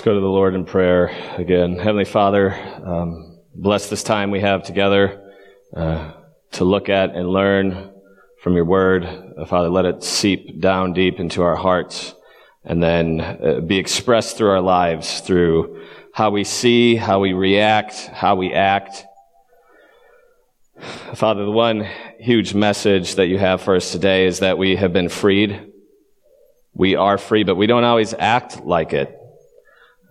Let's go to the Lord in prayer again. Heavenly Father, um, bless this time we have together uh, to look at and learn from your word. Uh, Father, let it seep down deep into our hearts and then uh, be expressed through our lives through how we see, how we react, how we act. Father, the one huge message that you have for us today is that we have been freed. We are free, but we don't always act like it.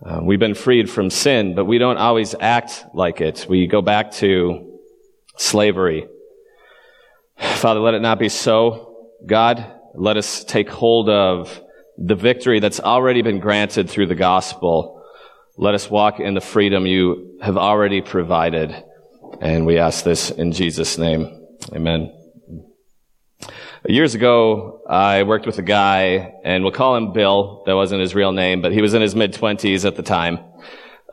Uh, we've been freed from sin, but we don't always act like it. We go back to slavery. Father, let it not be so. God, let us take hold of the victory that's already been granted through the gospel. Let us walk in the freedom you have already provided. And we ask this in Jesus' name. Amen. Years ago, I worked with a guy, and we'll call him Bill. That wasn't his real name, but he was in his mid twenties at the time.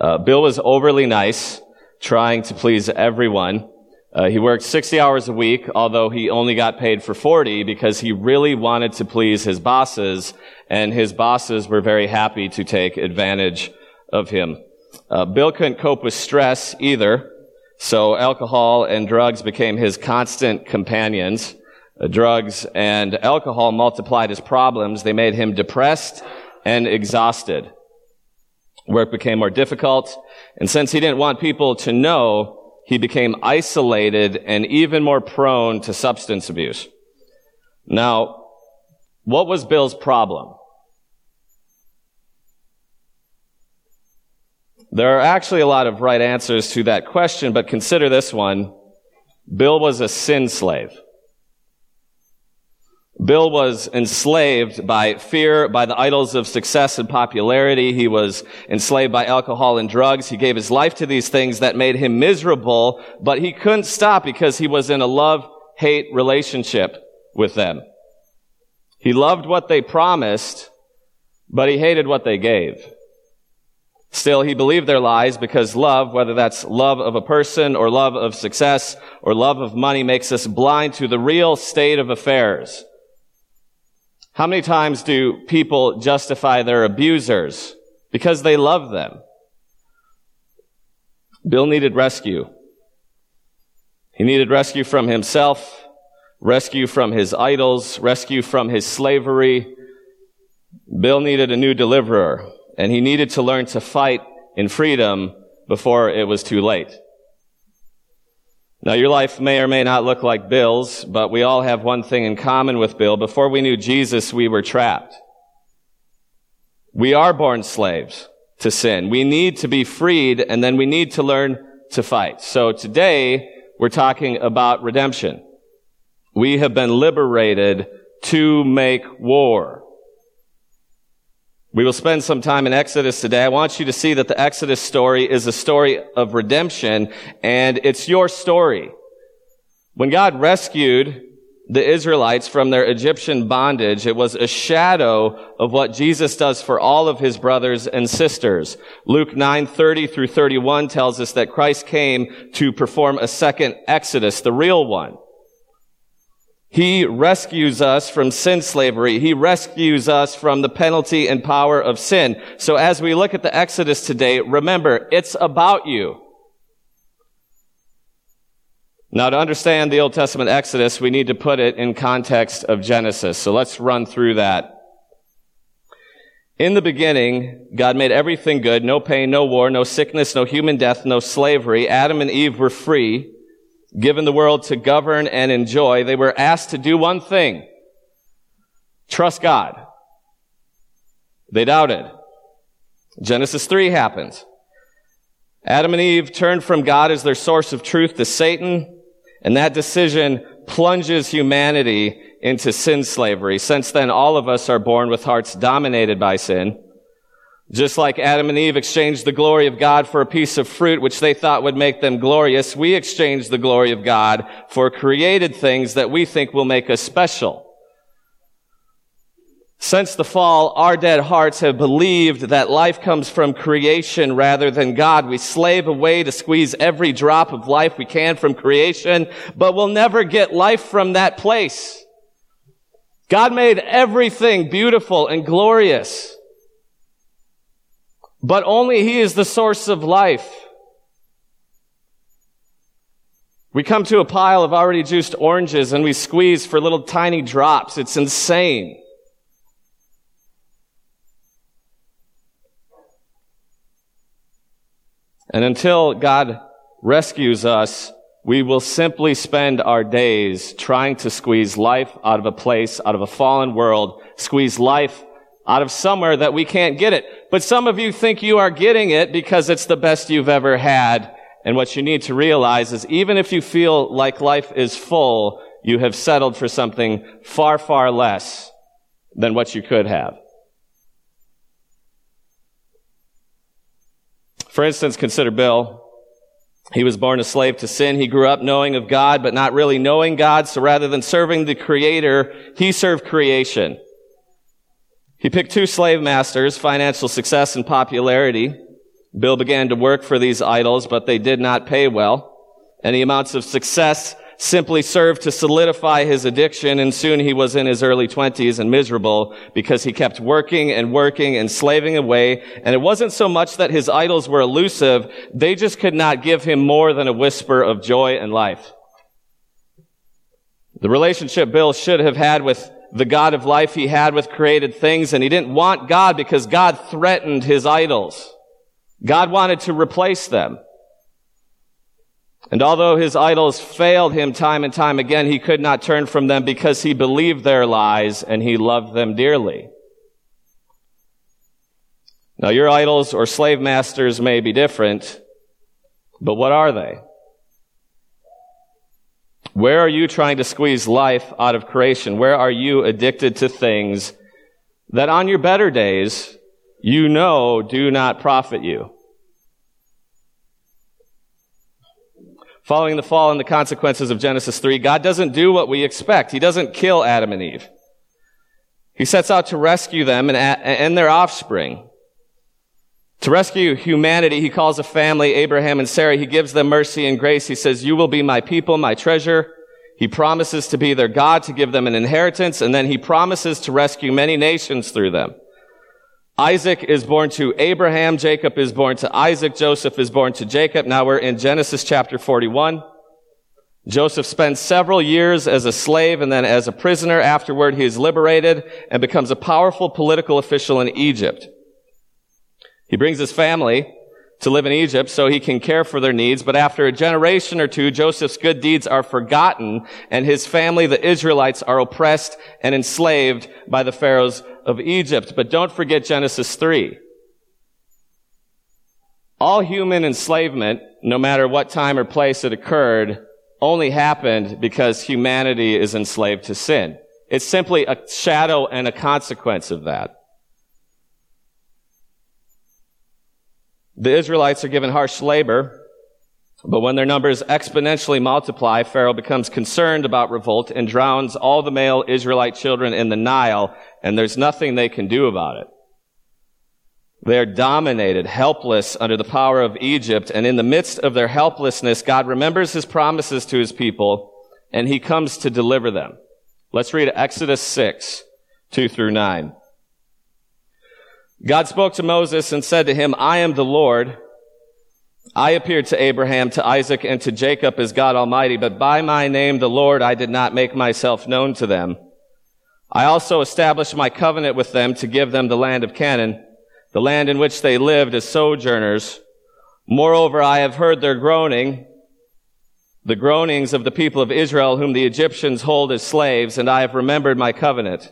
Uh, Bill was overly nice, trying to please everyone. Uh, he worked 60 hours a week, although he only got paid for 40 because he really wanted to please his bosses, and his bosses were very happy to take advantage of him. Uh, Bill couldn't cope with stress either, so alcohol and drugs became his constant companions. Uh, drugs and alcohol multiplied his problems. They made him depressed and exhausted. Work became more difficult. And since he didn't want people to know, he became isolated and even more prone to substance abuse. Now, what was Bill's problem? There are actually a lot of right answers to that question, but consider this one. Bill was a sin slave. Bill was enslaved by fear, by the idols of success and popularity. He was enslaved by alcohol and drugs. He gave his life to these things that made him miserable, but he couldn't stop because he was in a love-hate relationship with them. He loved what they promised, but he hated what they gave. Still, he believed their lies because love, whether that's love of a person or love of success or love of money, makes us blind to the real state of affairs. How many times do people justify their abusers? Because they love them. Bill needed rescue. He needed rescue from himself, rescue from his idols, rescue from his slavery. Bill needed a new deliverer, and he needed to learn to fight in freedom before it was too late. Now, your life may or may not look like Bill's, but we all have one thing in common with Bill. Before we knew Jesus, we were trapped. We are born slaves to sin. We need to be freed, and then we need to learn to fight. So today, we're talking about redemption. We have been liberated to make war. We will spend some time in Exodus today. I want you to see that the Exodus story is a story of redemption and it's your story. When God rescued the Israelites from their Egyptian bondage, it was a shadow of what Jesus does for all of his brothers and sisters. Luke 9:30 through 31 tells us that Christ came to perform a second Exodus, the real one. He rescues us from sin slavery. He rescues us from the penalty and power of sin. So as we look at the Exodus today, remember, it's about you. Now to understand the Old Testament Exodus, we need to put it in context of Genesis. So let's run through that. In the beginning, God made everything good. No pain, no war, no sickness, no human death, no slavery. Adam and Eve were free given the world to govern and enjoy, they were asked to do one thing. Trust God. They doubted. Genesis 3 happens. Adam and Eve turned from God as their source of truth to Satan, and that decision plunges humanity into sin slavery. Since then, all of us are born with hearts dominated by sin. Just like Adam and Eve exchanged the glory of God for a piece of fruit which they thought would make them glorious, we exchange the glory of God for created things that we think will make us special. Since the fall, our dead hearts have believed that life comes from creation rather than God. We slave away to squeeze every drop of life we can from creation, but we'll never get life from that place. God made everything beautiful and glorious. But only He is the source of life. We come to a pile of already juiced oranges and we squeeze for little tiny drops. It's insane. And until God rescues us, we will simply spend our days trying to squeeze life out of a place, out of a fallen world, squeeze life out of somewhere that we can't get it. But some of you think you are getting it because it's the best you've ever had. And what you need to realize is even if you feel like life is full, you have settled for something far, far less than what you could have. For instance, consider Bill. He was born a slave to sin. He grew up knowing of God, but not really knowing God. So rather than serving the creator, he served creation. He picked two slave masters, financial success and popularity. Bill began to work for these idols, but they did not pay well. Any amounts of success simply served to solidify his addiction, and soon he was in his early twenties and miserable because he kept working and working and slaving away. And it wasn't so much that his idols were elusive, they just could not give him more than a whisper of joy and life. The relationship Bill should have had with the God of life he had with created things, and he didn't want God because God threatened his idols. God wanted to replace them. And although his idols failed him time and time again, he could not turn from them because he believed their lies and he loved them dearly. Now, your idols or slave masters may be different, but what are they? Where are you trying to squeeze life out of creation? Where are you addicted to things that on your better days you know do not profit you? Following the fall and the consequences of Genesis 3, God doesn't do what we expect. He doesn't kill Adam and Eve. He sets out to rescue them and, and their offspring. To rescue humanity, he calls a family, Abraham and Sarah. He gives them mercy and grace. He says, you will be my people, my treasure. He promises to be their God, to give them an inheritance, and then he promises to rescue many nations through them. Isaac is born to Abraham. Jacob is born to Isaac. Joseph is born to Jacob. Now we're in Genesis chapter 41. Joseph spends several years as a slave and then as a prisoner. Afterward, he is liberated and becomes a powerful political official in Egypt. He brings his family to live in Egypt so he can care for their needs. But after a generation or two, Joseph's good deeds are forgotten and his family, the Israelites, are oppressed and enslaved by the pharaohs of Egypt. But don't forget Genesis 3. All human enslavement, no matter what time or place it occurred, only happened because humanity is enslaved to sin. It's simply a shadow and a consequence of that. The Israelites are given harsh labor, but when their numbers exponentially multiply, Pharaoh becomes concerned about revolt and drowns all the male Israelite children in the Nile, and there's nothing they can do about it. They are dominated, helpless under the power of Egypt, and in the midst of their helplessness, God remembers his promises to his people, and he comes to deliver them. Let's read Exodus 6, 2 through 9. God spoke to Moses and said to him, I am the Lord. I appeared to Abraham, to Isaac, and to Jacob as God Almighty, but by my name, the Lord, I did not make myself known to them. I also established my covenant with them to give them the land of Canaan, the land in which they lived as sojourners. Moreover, I have heard their groaning, the groanings of the people of Israel, whom the Egyptians hold as slaves, and I have remembered my covenant.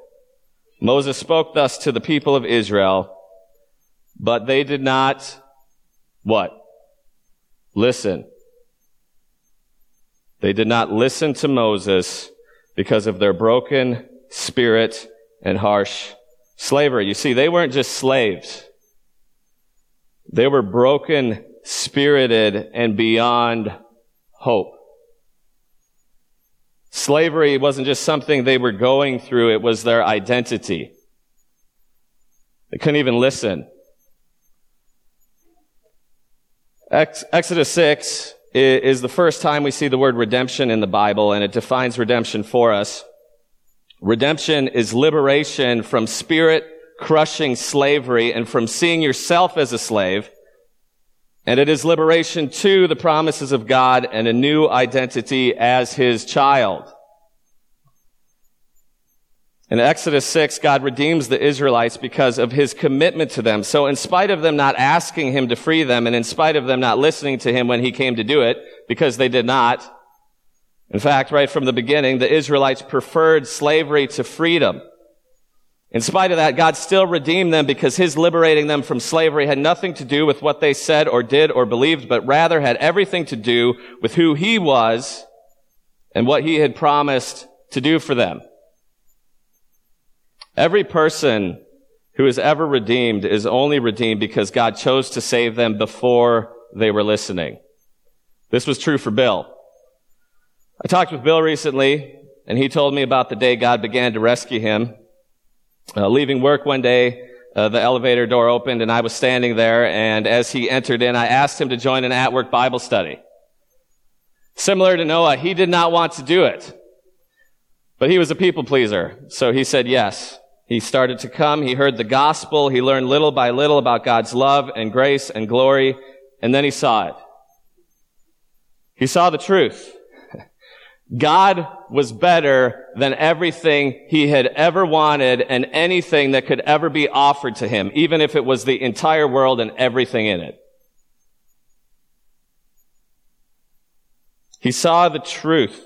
Moses spoke thus to the people of Israel, but they did not what? Listen. They did not listen to Moses because of their broken spirit and harsh slavery. You see, they weren't just slaves. They were broken spirited and beyond hope. Slavery wasn't just something they were going through, it was their identity. They couldn't even listen. Exodus 6 is the first time we see the word redemption in the Bible, and it defines redemption for us. Redemption is liberation from spirit crushing slavery and from seeing yourself as a slave. And it is liberation to the promises of God and a new identity as his child. In Exodus 6, God redeems the Israelites because of his commitment to them. So in spite of them not asking him to free them, and in spite of them not listening to him when he came to do it, because they did not, in fact, right from the beginning, the Israelites preferred slavery to freedom. In spite of that, God still redeemed them because his liberating them from slavery had nothing to do with what they said or did or believed, but rather had everything to do with who he was and what he had promised to do for them. Every person who is ever redeemed is only redeemed because God chose to save them before they were listening. This was true for Bill. I talked with Bill recently, and he told me about the day God began to rescue him. Uh, leaving work one day, uh, the elevator door opened and I was standing there, and as he entered in, I asked him to join an at-work Bible study. Similar to Noah, he did not want to do it. But he was a people pleaser, so he said yes. He started to come. He heard the gospel. He learned little by little about God's love and grace and glory. And then he saw it. He saw the truth. God was better than everything he had ever wanted and anything that could ever be offered to him, even if it was the entire world and everything in it. He saw the truth.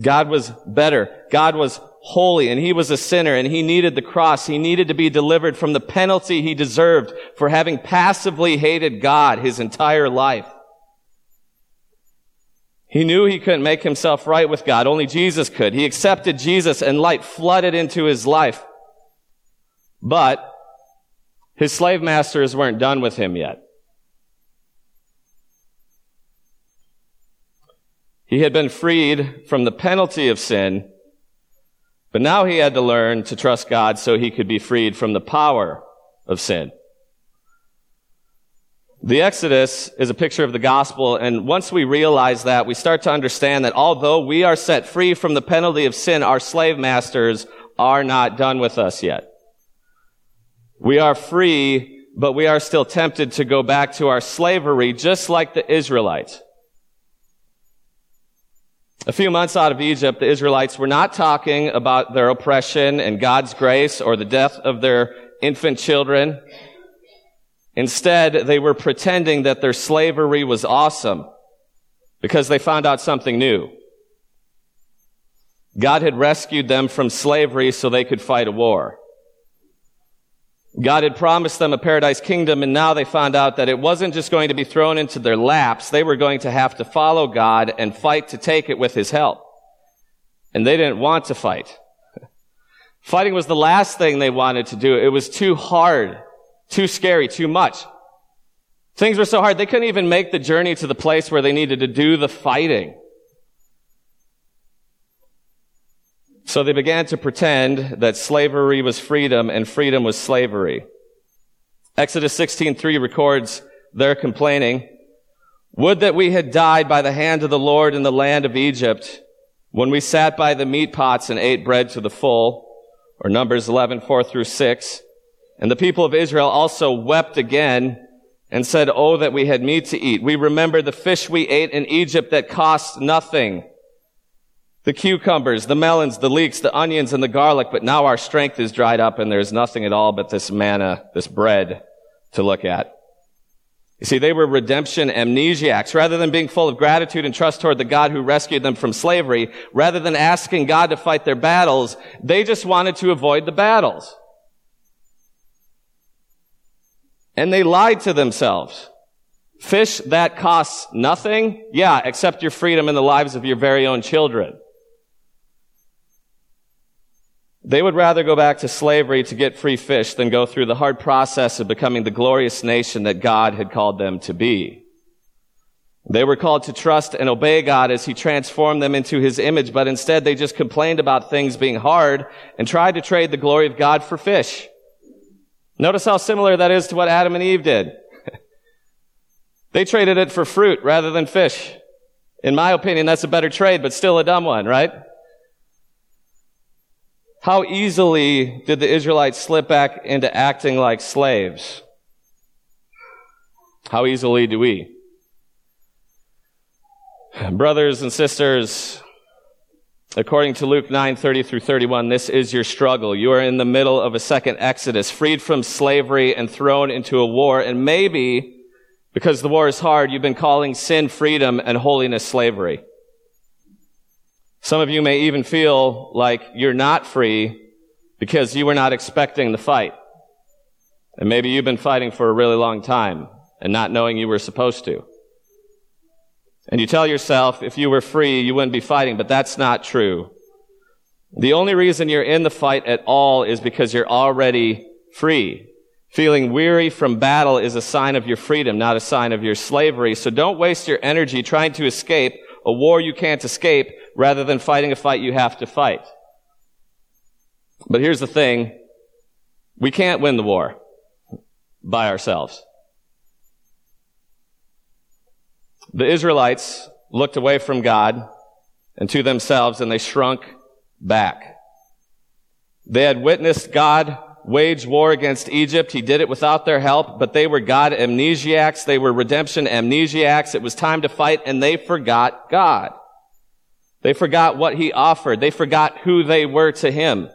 God was better. God was holy and he was a sinner and he needed the cross. He needed to be delivered from the penalty he deserved for having passively hated God his entire life. He knew he couldn't make himself right with God. Only Jesus could. He accepted Jesus and light flooded into his life. But his slave masters weren't done with him yet. He had been freed from the penalty of sin but now he had to learn to trust God so he could be freed from the power of sin. The Exodus is a picture of the gospel, and once we realize that, we start to understand that although we are set free from the penalty of sin, our slave masters are not done with us yet. We are free, but we are still tempted to go back to our slavery, just like the Israelites. A few months out of Egypt, the Israelites were not talking about their oppression and God's grace or the death of their infant children. Instead, they were pretending that their slavery was awesome because they found out something new. God had rescued them from slavery so they could fight a war. God had promised them a paradise kingdom, and now they found out that it wasn't just going to be thrown into their laps. They were going to have to follow God and fight to take it with His help. And they didn't want to fight. Fighting was the last thing they wanted to do. It was too hard, too scary, too much. Things were so hard, they couldn't even make the journey to the place where they needed to do the fighting. So they began to pretend that slavery was freedom and freedom was slavery. Exodus 16:3 records their complaining, "Would that we had died by the hand of the Lord in the land of Egypt, when we sat by the meat pots and ate bread to the full." Or Numbers 11:4 through 6. And the people of Israel also wept again and said, "Oh that we had meat to eat. We remember the fish we ate in Egypt that cost nothing." the cucumbers, the melons, the leeks, the onions, and the garlic, but now our strength is dried up and there's nothing at all but this manna, this bread to look at. You see, they were redemption amnesiacs. Rather than being full of gratitude and trust toward the God who rescued them from slavery, rather than asking God to fight their battles, they just wanted to avoid the battles. And they lied to themselves. Fish that costs nothing? Yeah, except your freedom and the lives of your very own children. They would rather go back to slavery to get free fish than go through the hard process of becoming the glorious nation that God had called them to be. They were called to trust and obey God as He transformed them into His image, but instead they just complained about things being hard and tried to trade the glory of God for fish. Notice how similar that is to what Adam and Eve did. they traded it for fruit rather than fish. In my opinion, that's a better trade, but still a dumb one, right? How easily did the Israelites slip back into acting like slaves? How easily do we? Brothers and sisters, according to Luke 9, 30 through 31, this is your struggle. You are in the middle of a second exodus, freed from slavery and thrown into a war. And maybe because the war is hard, you've been calling sin freedom and holiness slavery. Some of you may even feel like you're not free because you were not expecting the fight. And maybe you've been fighting for a really long time and not knowing you were supposed to. And you tell yourself if you were free, you wouldn't be fighting, but that's not true. The only reason you're in the fight at all is because you're already free. Feeling weary from battle is a sign of your freedom, not a sign of your slavery. So don't waste your energy trying to escape a war you can't escape rather than fighting a fight you have to fight. But here's the thing. We can't win the war by ourselves. The Israelites looked away from God and to themselves and they shrunk back. They had witnessed God wage war against Egypt. He did it without their help, but they were God amnesiacs. They were redemption amnesiacs. It was time to fight and they forgot God. They forgot what he offered. They forgot who they were to him.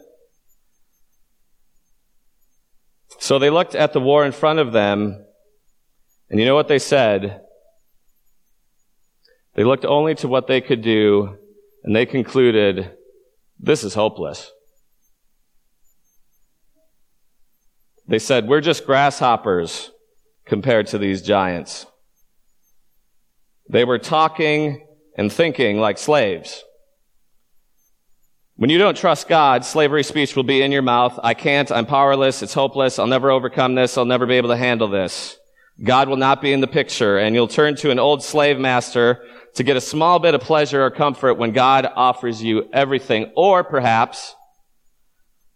So they looked at the war in front of them and you know what they said? They looked only to what they could do and they concluded, this is hopeless. They said, we're just grasshoppers compared to these giants. They were talking and thinking like slaves. When you don't trust God, slavery speech will be in your mouth. I can't. I'm powerless. It's hopeless. I'll never overcome this. I'll never be able to handle this. God will not be in the picture and you'll turn to an old slave master to get a small bit of pleasure or comfort when God offers you everything. Or perhaps,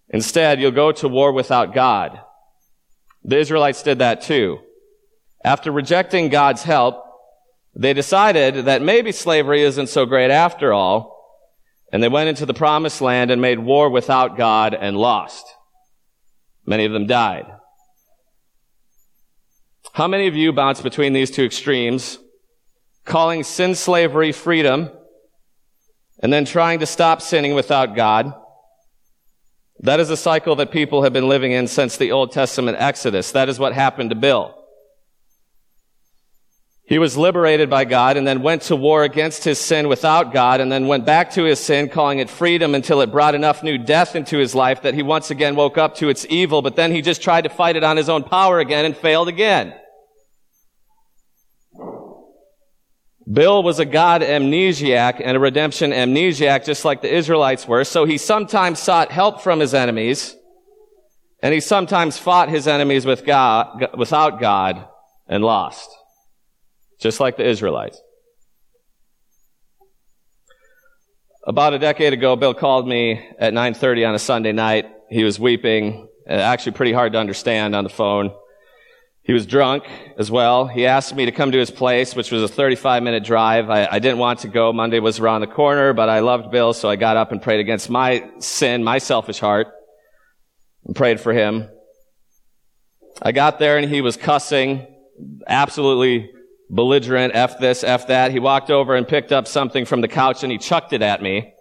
instead, you'll go to war without God. The Israelites did that too. After rejecting God's help, they decided that maybe slavery isn't so great after all, and they went into the promised land and made war without God and lost. Many of them died. How many of you bounce between these two extremes calling sin slavery freedom, and then trying to stop sinning without God. That is a cycle that people have been living in since the Old Testament Exodus. That is what happened to Bill. He was liberated by God and then went to war against his sin without God and then went back to his sin, calling it freedom until it brought enough new death into his life that he once again woke up to its evil, but then he just tried to fight it on his own power again and failed again. Bill was a God amnesiac and a redemption amnesiac, just like the Israelites were. So he sometimes sought help from his enemies, and he sometimes fought his enemies with God, without God and lost, just like the Israelites. About a decade ago, Bill called me at 9:30 on a Sunday night. He was weeping, uh, actually pretty hard to understand on the phone. He was drunk as well. He asked me to come to his place, which was a 35 minute drive. I, I, didn't want to go. Monday was around the corner, but I loved Bill, so I got up and prayed against my sin, my selfish heart, and prayed for him. I got there and he was cussing, absolutely belligerent, F this, F that. He walked over and picked up something from the couch and he chucked it at me.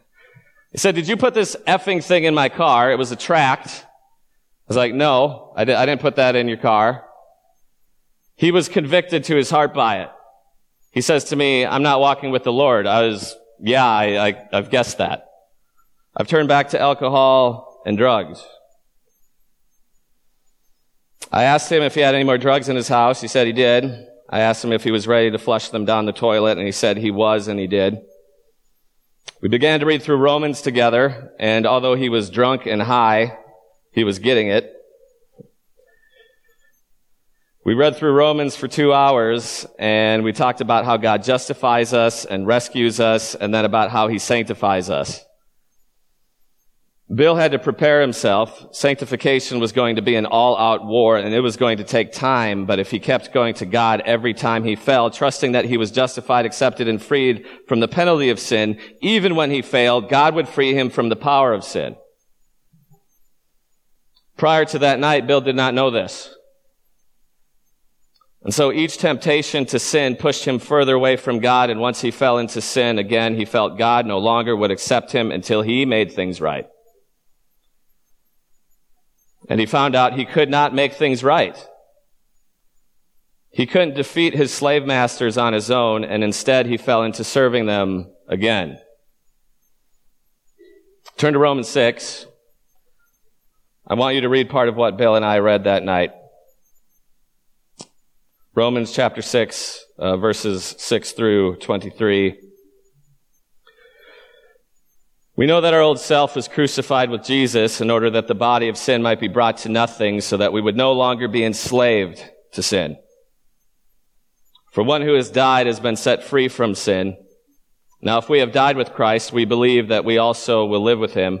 he said, did you put this effing thing in my car? It was a tract was like, no, I, di- I didn't put that in your car. He was convicted to his heart by it. He says to me, I'm not walking with the Lord. I was, yeah, I, I, I've guessed that. I've turned back to alcohol and drugs. I asked him if he had any more drugs in his house. He said he did. I asked him if he was ready to flush them down the toilet, and he said he was, and he did. We began to read through Romans together, and although he was drunk and high, he was getting it. We read through Romans for two hours, and we talked about how God justifies us and rescues us, and then about how he sanctifies us. Bill had to prepare himself. Sanctification was going to be an all-out war and it was going to take time, but if he kept going to God every time he fell, trusting that he was justified, accepted, and freed from the penalty of sin, even when he failed, God would free him from the power of sin. Prior to that night, Bill did not know this. And so each temptation to sin pushed him further away from God, and once he fell into sin, again, he felt God no longer would accept him until he made things right. And he found out he could not make things right. He couldn't defeat his slave masters on his own, and instead he fell into serving them again. Turn to Romans 6. I want you to read part of what Bill and I read that night. Romans chapter 6, uh, verses 6 through 23. We know that our old self was crucified with Jesus in order that the body of sin might be brought to nothing so that we would no longer be enslaved to sin. For one who has died has been set free from sin. Now, if we have died with Christ, we believe that we also will live with him.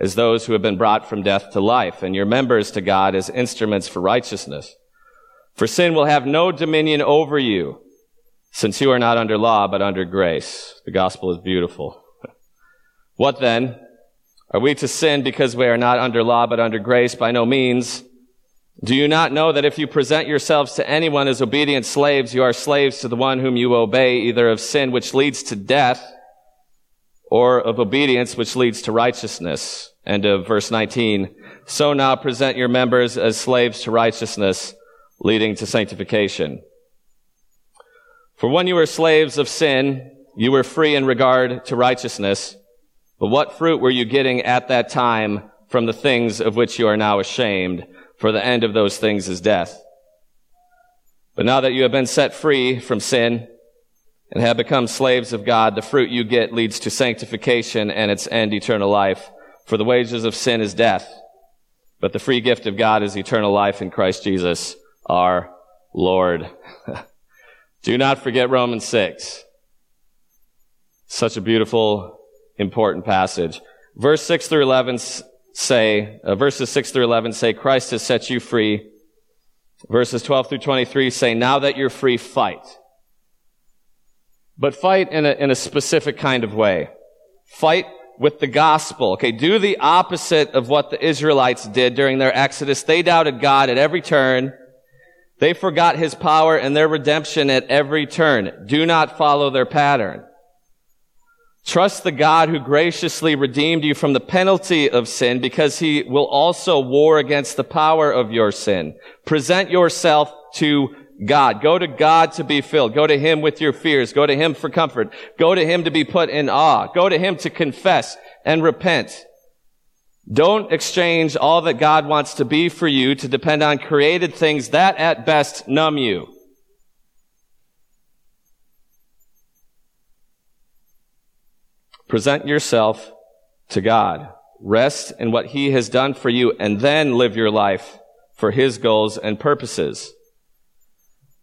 as those who have been brought from death to life, and your members to God as instruments for righteousness. For sin will have no dominion over you, since you are not under law, but under grace. The gospel is beautiful. What then? Are we to sin because we are not under law but under grace? By no means. Do you not know that if you present yourselves to anyone as obedient slaves, you are slaves to the one whom you obey, either of sin which leads to death or of obedience which leads to righteousness? End of verse 19. So now present your members as slaves to righteousness, leading to sanctification. For when you were slaves of sin, you were free in regard to righteousness. But what fruit were you getting at that time from the things of which you are now ashamed? For the end of those things is death. But now that you have been set free from sin and have become slaves of God, the fruit you get leads to sanctification and its end eternal life. For the wages of sin is death, but the free gift of God is eternal life in Christ Jesus, our Lord. Do not forget Romans 6. Such a beautiful important passage. Verse 6 through 11 say, uh, verses 6 through 11 say, Christ has set you free. Verses 12 through 23 say, now that you're free, fight. But fight in a, in a specific kind of way. Fight with the gospel. Okay, do the opposite of what the Israelites did during their exodus. They doubted God at every turn. They forgot his power and their redemption at every turn. Do not follow their pattern. Trust the God who graciously redeemed you from the penalty of sin because he will also war against the power of your sin. Present yourself to God. Go to God to be filled. Go to Him with your fears. Go to Him for comfort. Go to Him to be put in awe. Go to Him to confess and repent. Don't exchange all that God wants to be for you to depend on created things that at best numb you. Present yourself to God. Rest in what He has done for you and then live your life for His goals and purposes.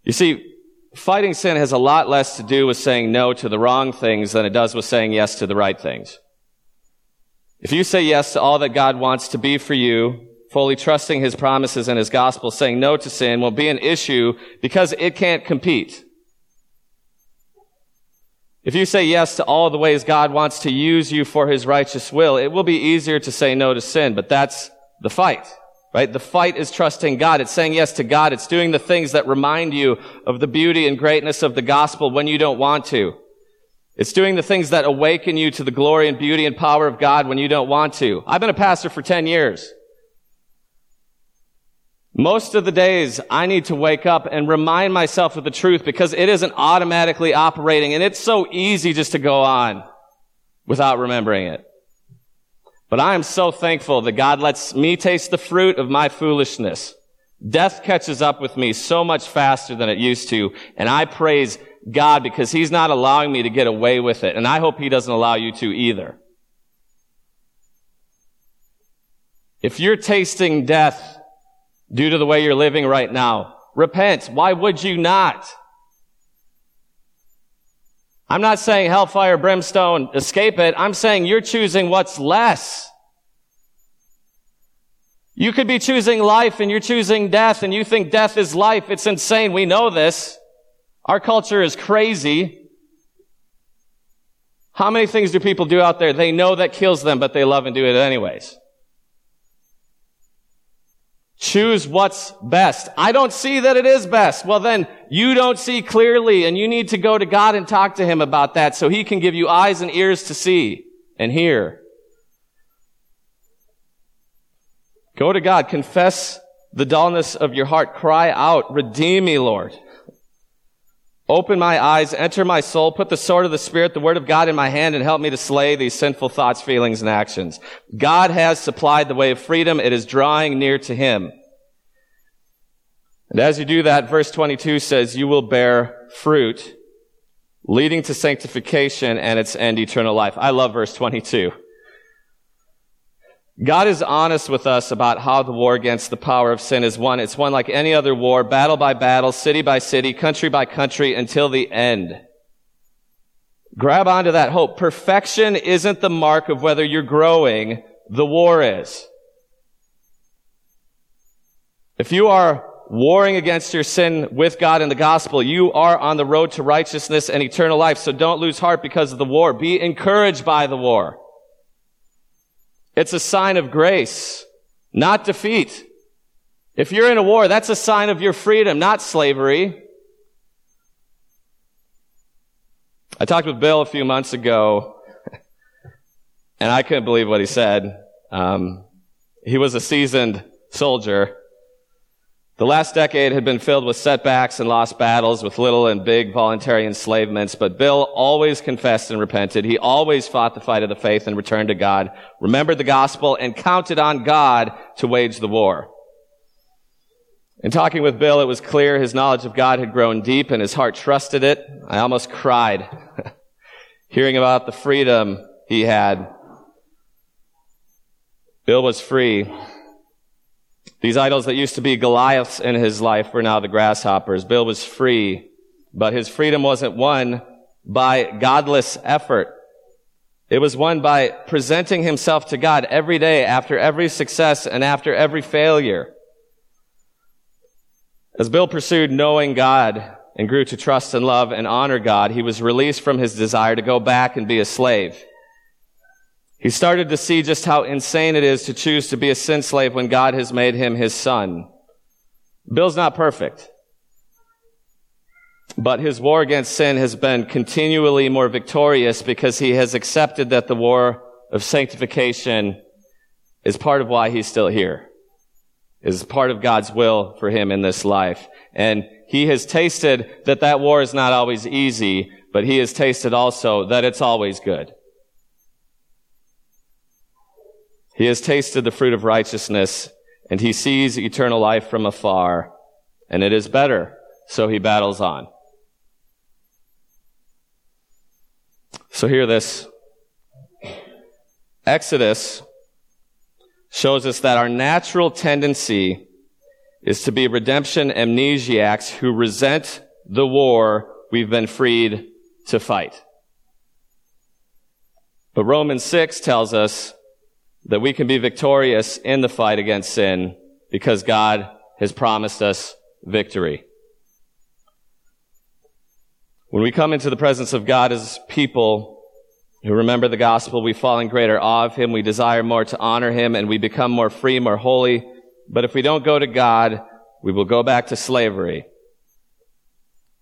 You see, fighting sin has a lot less to do with saying no to the wrong things than it does with saying yes to the right things. If you say yes to all that God wants to be for you, fully trusting His promises and His gospel, saying no to sin will be an issue because it can't compete. If you say yes to all the ways God wants to use you for his righteous will, it will be easier to say no to sin, but that's the fight, right? The fight is trusting God. It's saying yes to God. It's doing the things that remind you of the beauty and greatness of the gospel when you don't want to. It's doing the things that awaken you to the glory and beauty and power of God when you don't want to. I've been a pastor for 10 years. Most of the days I need to wake up and remind myself of the truth because it isn't automatically operating and it's so easy just to go on without remembering it. But I am so thankful that God lets me taste the fruit of my foolishness. Death catches up with me so much faster than it used to, and I praise God because He's not allowing me to get away with it, and I hope He doesn't allow you to either. If you're tasting death due to the way you're living right now, repent. Why would you not? I'm not saying hellfire, brimstone, escape it. I'm saying you're choosing what's less. You could be choosing life and you're choosing death and you think death is life. It's insane. We know this. Our culture is crazy. How many things do people do out there? They know that kills them, but they love and do it anyways. Choose what's best. I don't see that it is best. Well, then you don't see clearly and you need to go to God and talk to Him about that so He can give you eyes and ears to see and hear. Go to God. Confess the dullness of your heart. Cry out. Redeem me, Lord. Open my eyes, enter my soul, put the sword of the Spirit, the word of God in my hand, and help me to slay these sinful thoughts, feelings, and actions. God has supplied the way of freedom. It is drawing near to Him. And as you do that, verse 22 says, you will bear fruit, leading to sanctification and its end, eternal life. I love verse 22. God is honest with us about how the war against the power of sin is won. It's won like any other war, battle by battle, city by city, country by country, until the end. Grab onto that hope. Perfection isn't the mark of whether you're growing, the war is. If you are warring against your sin with God in the gospel, you are on the road to righteousness and eternal life. So don't lose heart because of the war. Be encouraged by the war. It's a sign of grace, not defeat. If you're in a war, that's a sign of your freedom, not slavery. I talked with Bill a few months ago, and I couldn't believe what he said. Um, he was a seasoned soldier, the last decade had been filled with setbacks and lost battles with little and big voluntary enslavements, but Bill always confessed and repented. He always fought the fight of the faith and returned to God, remembered the gospel, and counted on God to wage the war. In talking with Bill, it was clear his knowledge of God had grown deep and his heart trusted it. I almost cried hearing about the freedom he had. Bill was free these idols that used to be Goliaths in his life were now the grasshoppers. Bill was free, but his freedom wasn't won by godless effort. It was won by presenting himself to God every day after every success and after every failure. As Bill pursued knowing God and grew to trust and love and honor God, he was released from his desire to go back and be a slave. He started to see just how insane it is to choose to be a sin slave when God has made him his son. Bill's not perfect. But his war against sin has been continually more victorious because he has accepted that the war of sanctification is part of why he's still here. Is part of God's will for him in this life. And he has tasted that that war is not always easy, but he has tasted also that it's always good. He has tasted the fruit of righteousness, and he sees eternal life from afar, and it is better, so he battles on. So hear this. Exodus shows us that our natural tendency is to be redemption amnesiacs who resent the war we've been freed to fight. But Romans 6 tells us that we can be victorious in the fight against sin because God has promised us victory. When we come into the presence of God as people who remember the gospel, we fall in greater awe of Him. We desire more to honor Him and we become more free, more holy. But if we don't go to God, we will go back to slavery.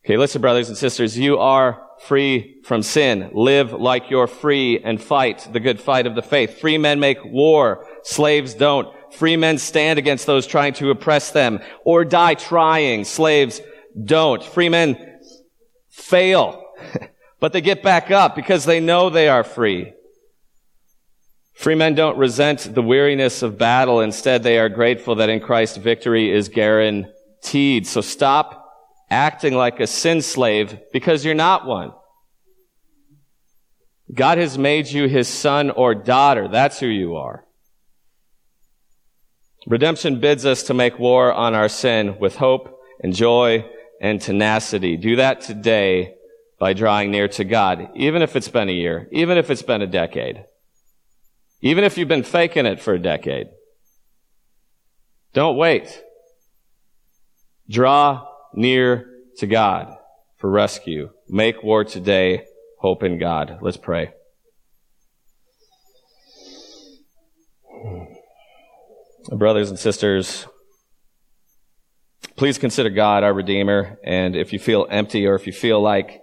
Okay, listen, brothers and sisters, you are free from sin. Live like you're free and fight the good fight of the faith. Free men make war. Slaves don't. Free men stand against those trying to oppress them or die trying. Slaves don't. Free men fail, but they get back up because they know they are free. Free men don't resent the weariness of battle. Instead, they are grateful that in Christ victory is guaranteed. So stop acting like a sin slave because you're not one. God has made you his son or daughter. That's who you are. Redemption bids us to make war on our sin with hope and joy and tenacity. Do that today by drawing near to God, even if it's been a year, even if it's been a decade, even if you've been faking it for a decade. Don't wait. Draw near to God for rescue. Make war today. Hope in God. Let's pray. Brothers and sisters, please consider God our Redeemer. And if you feel empty or if you feel like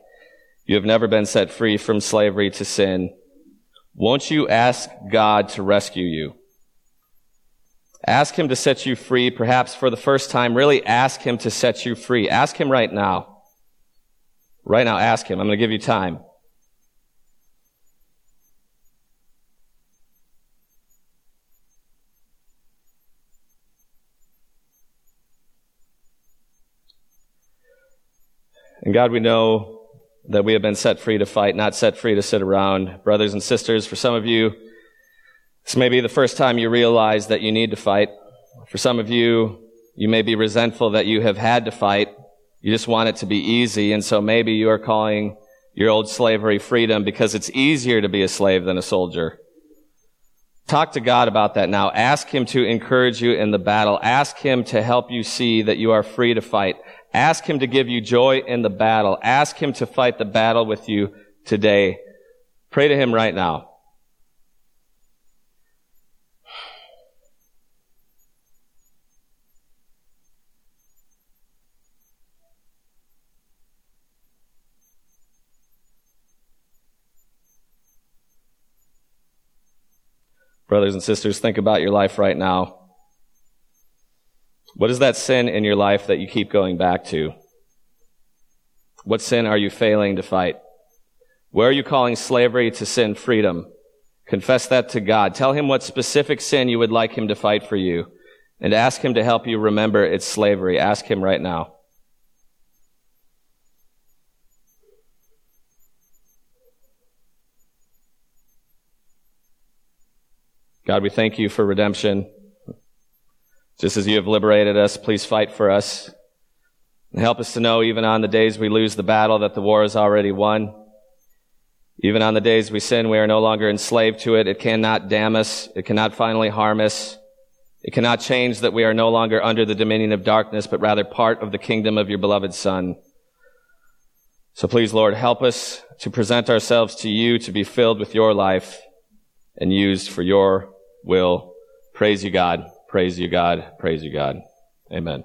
you have never been set free from slavery to sin, won't you ask God to rescue you? Ask Him to set you free, perhaps for the first time. Really ask Him to set you free. Ask Him right now. Right now, ask Him. I'm going to give you time. And God, we know that we have been set free to fight, not set free to sit around. Brothers and sisters, for some of you, this may be the first time you realize that you need to fight. For some of you, you may be resentful that you have had to fight. You just want it to be easy, and so maybe you are calling your old slavery freedom because it's easier to be a slave than a soldier. Talk to God about that now. Ask Him to encourage you in the battle. Ask Him to help you see that you are free to fight. Ask Him to give you joy in the battle. Ask Him to fight the battle with you today. Pray to Him right now. Brothers and sisters, think about your life right now. What is that sin in your life that you keep going back to? What sin are you failing to fight? Where are you calling slavery to sin freedom? Confess that to God. Tell him what specific sin you would like him to fight for you and ask him to help you remember it's slavery. Ask him right now. God, we thank you for redemption. Just as you have liberated us, please fight for us. And help us to know, even on the days we lose the battle, that the war is already won. Even on the days we sin, we are no longer enslaved to it. It cannot damn us. It cannot finally harm us. It cannot change that we are no longer under the dominion of darkness, but rather part of the kingdom of your beloved Son. So please, Lord, help us to present ourselves to you to be filled with your life and used for your will. Praise you, God. Praise you, God. Praise you, God. Amen.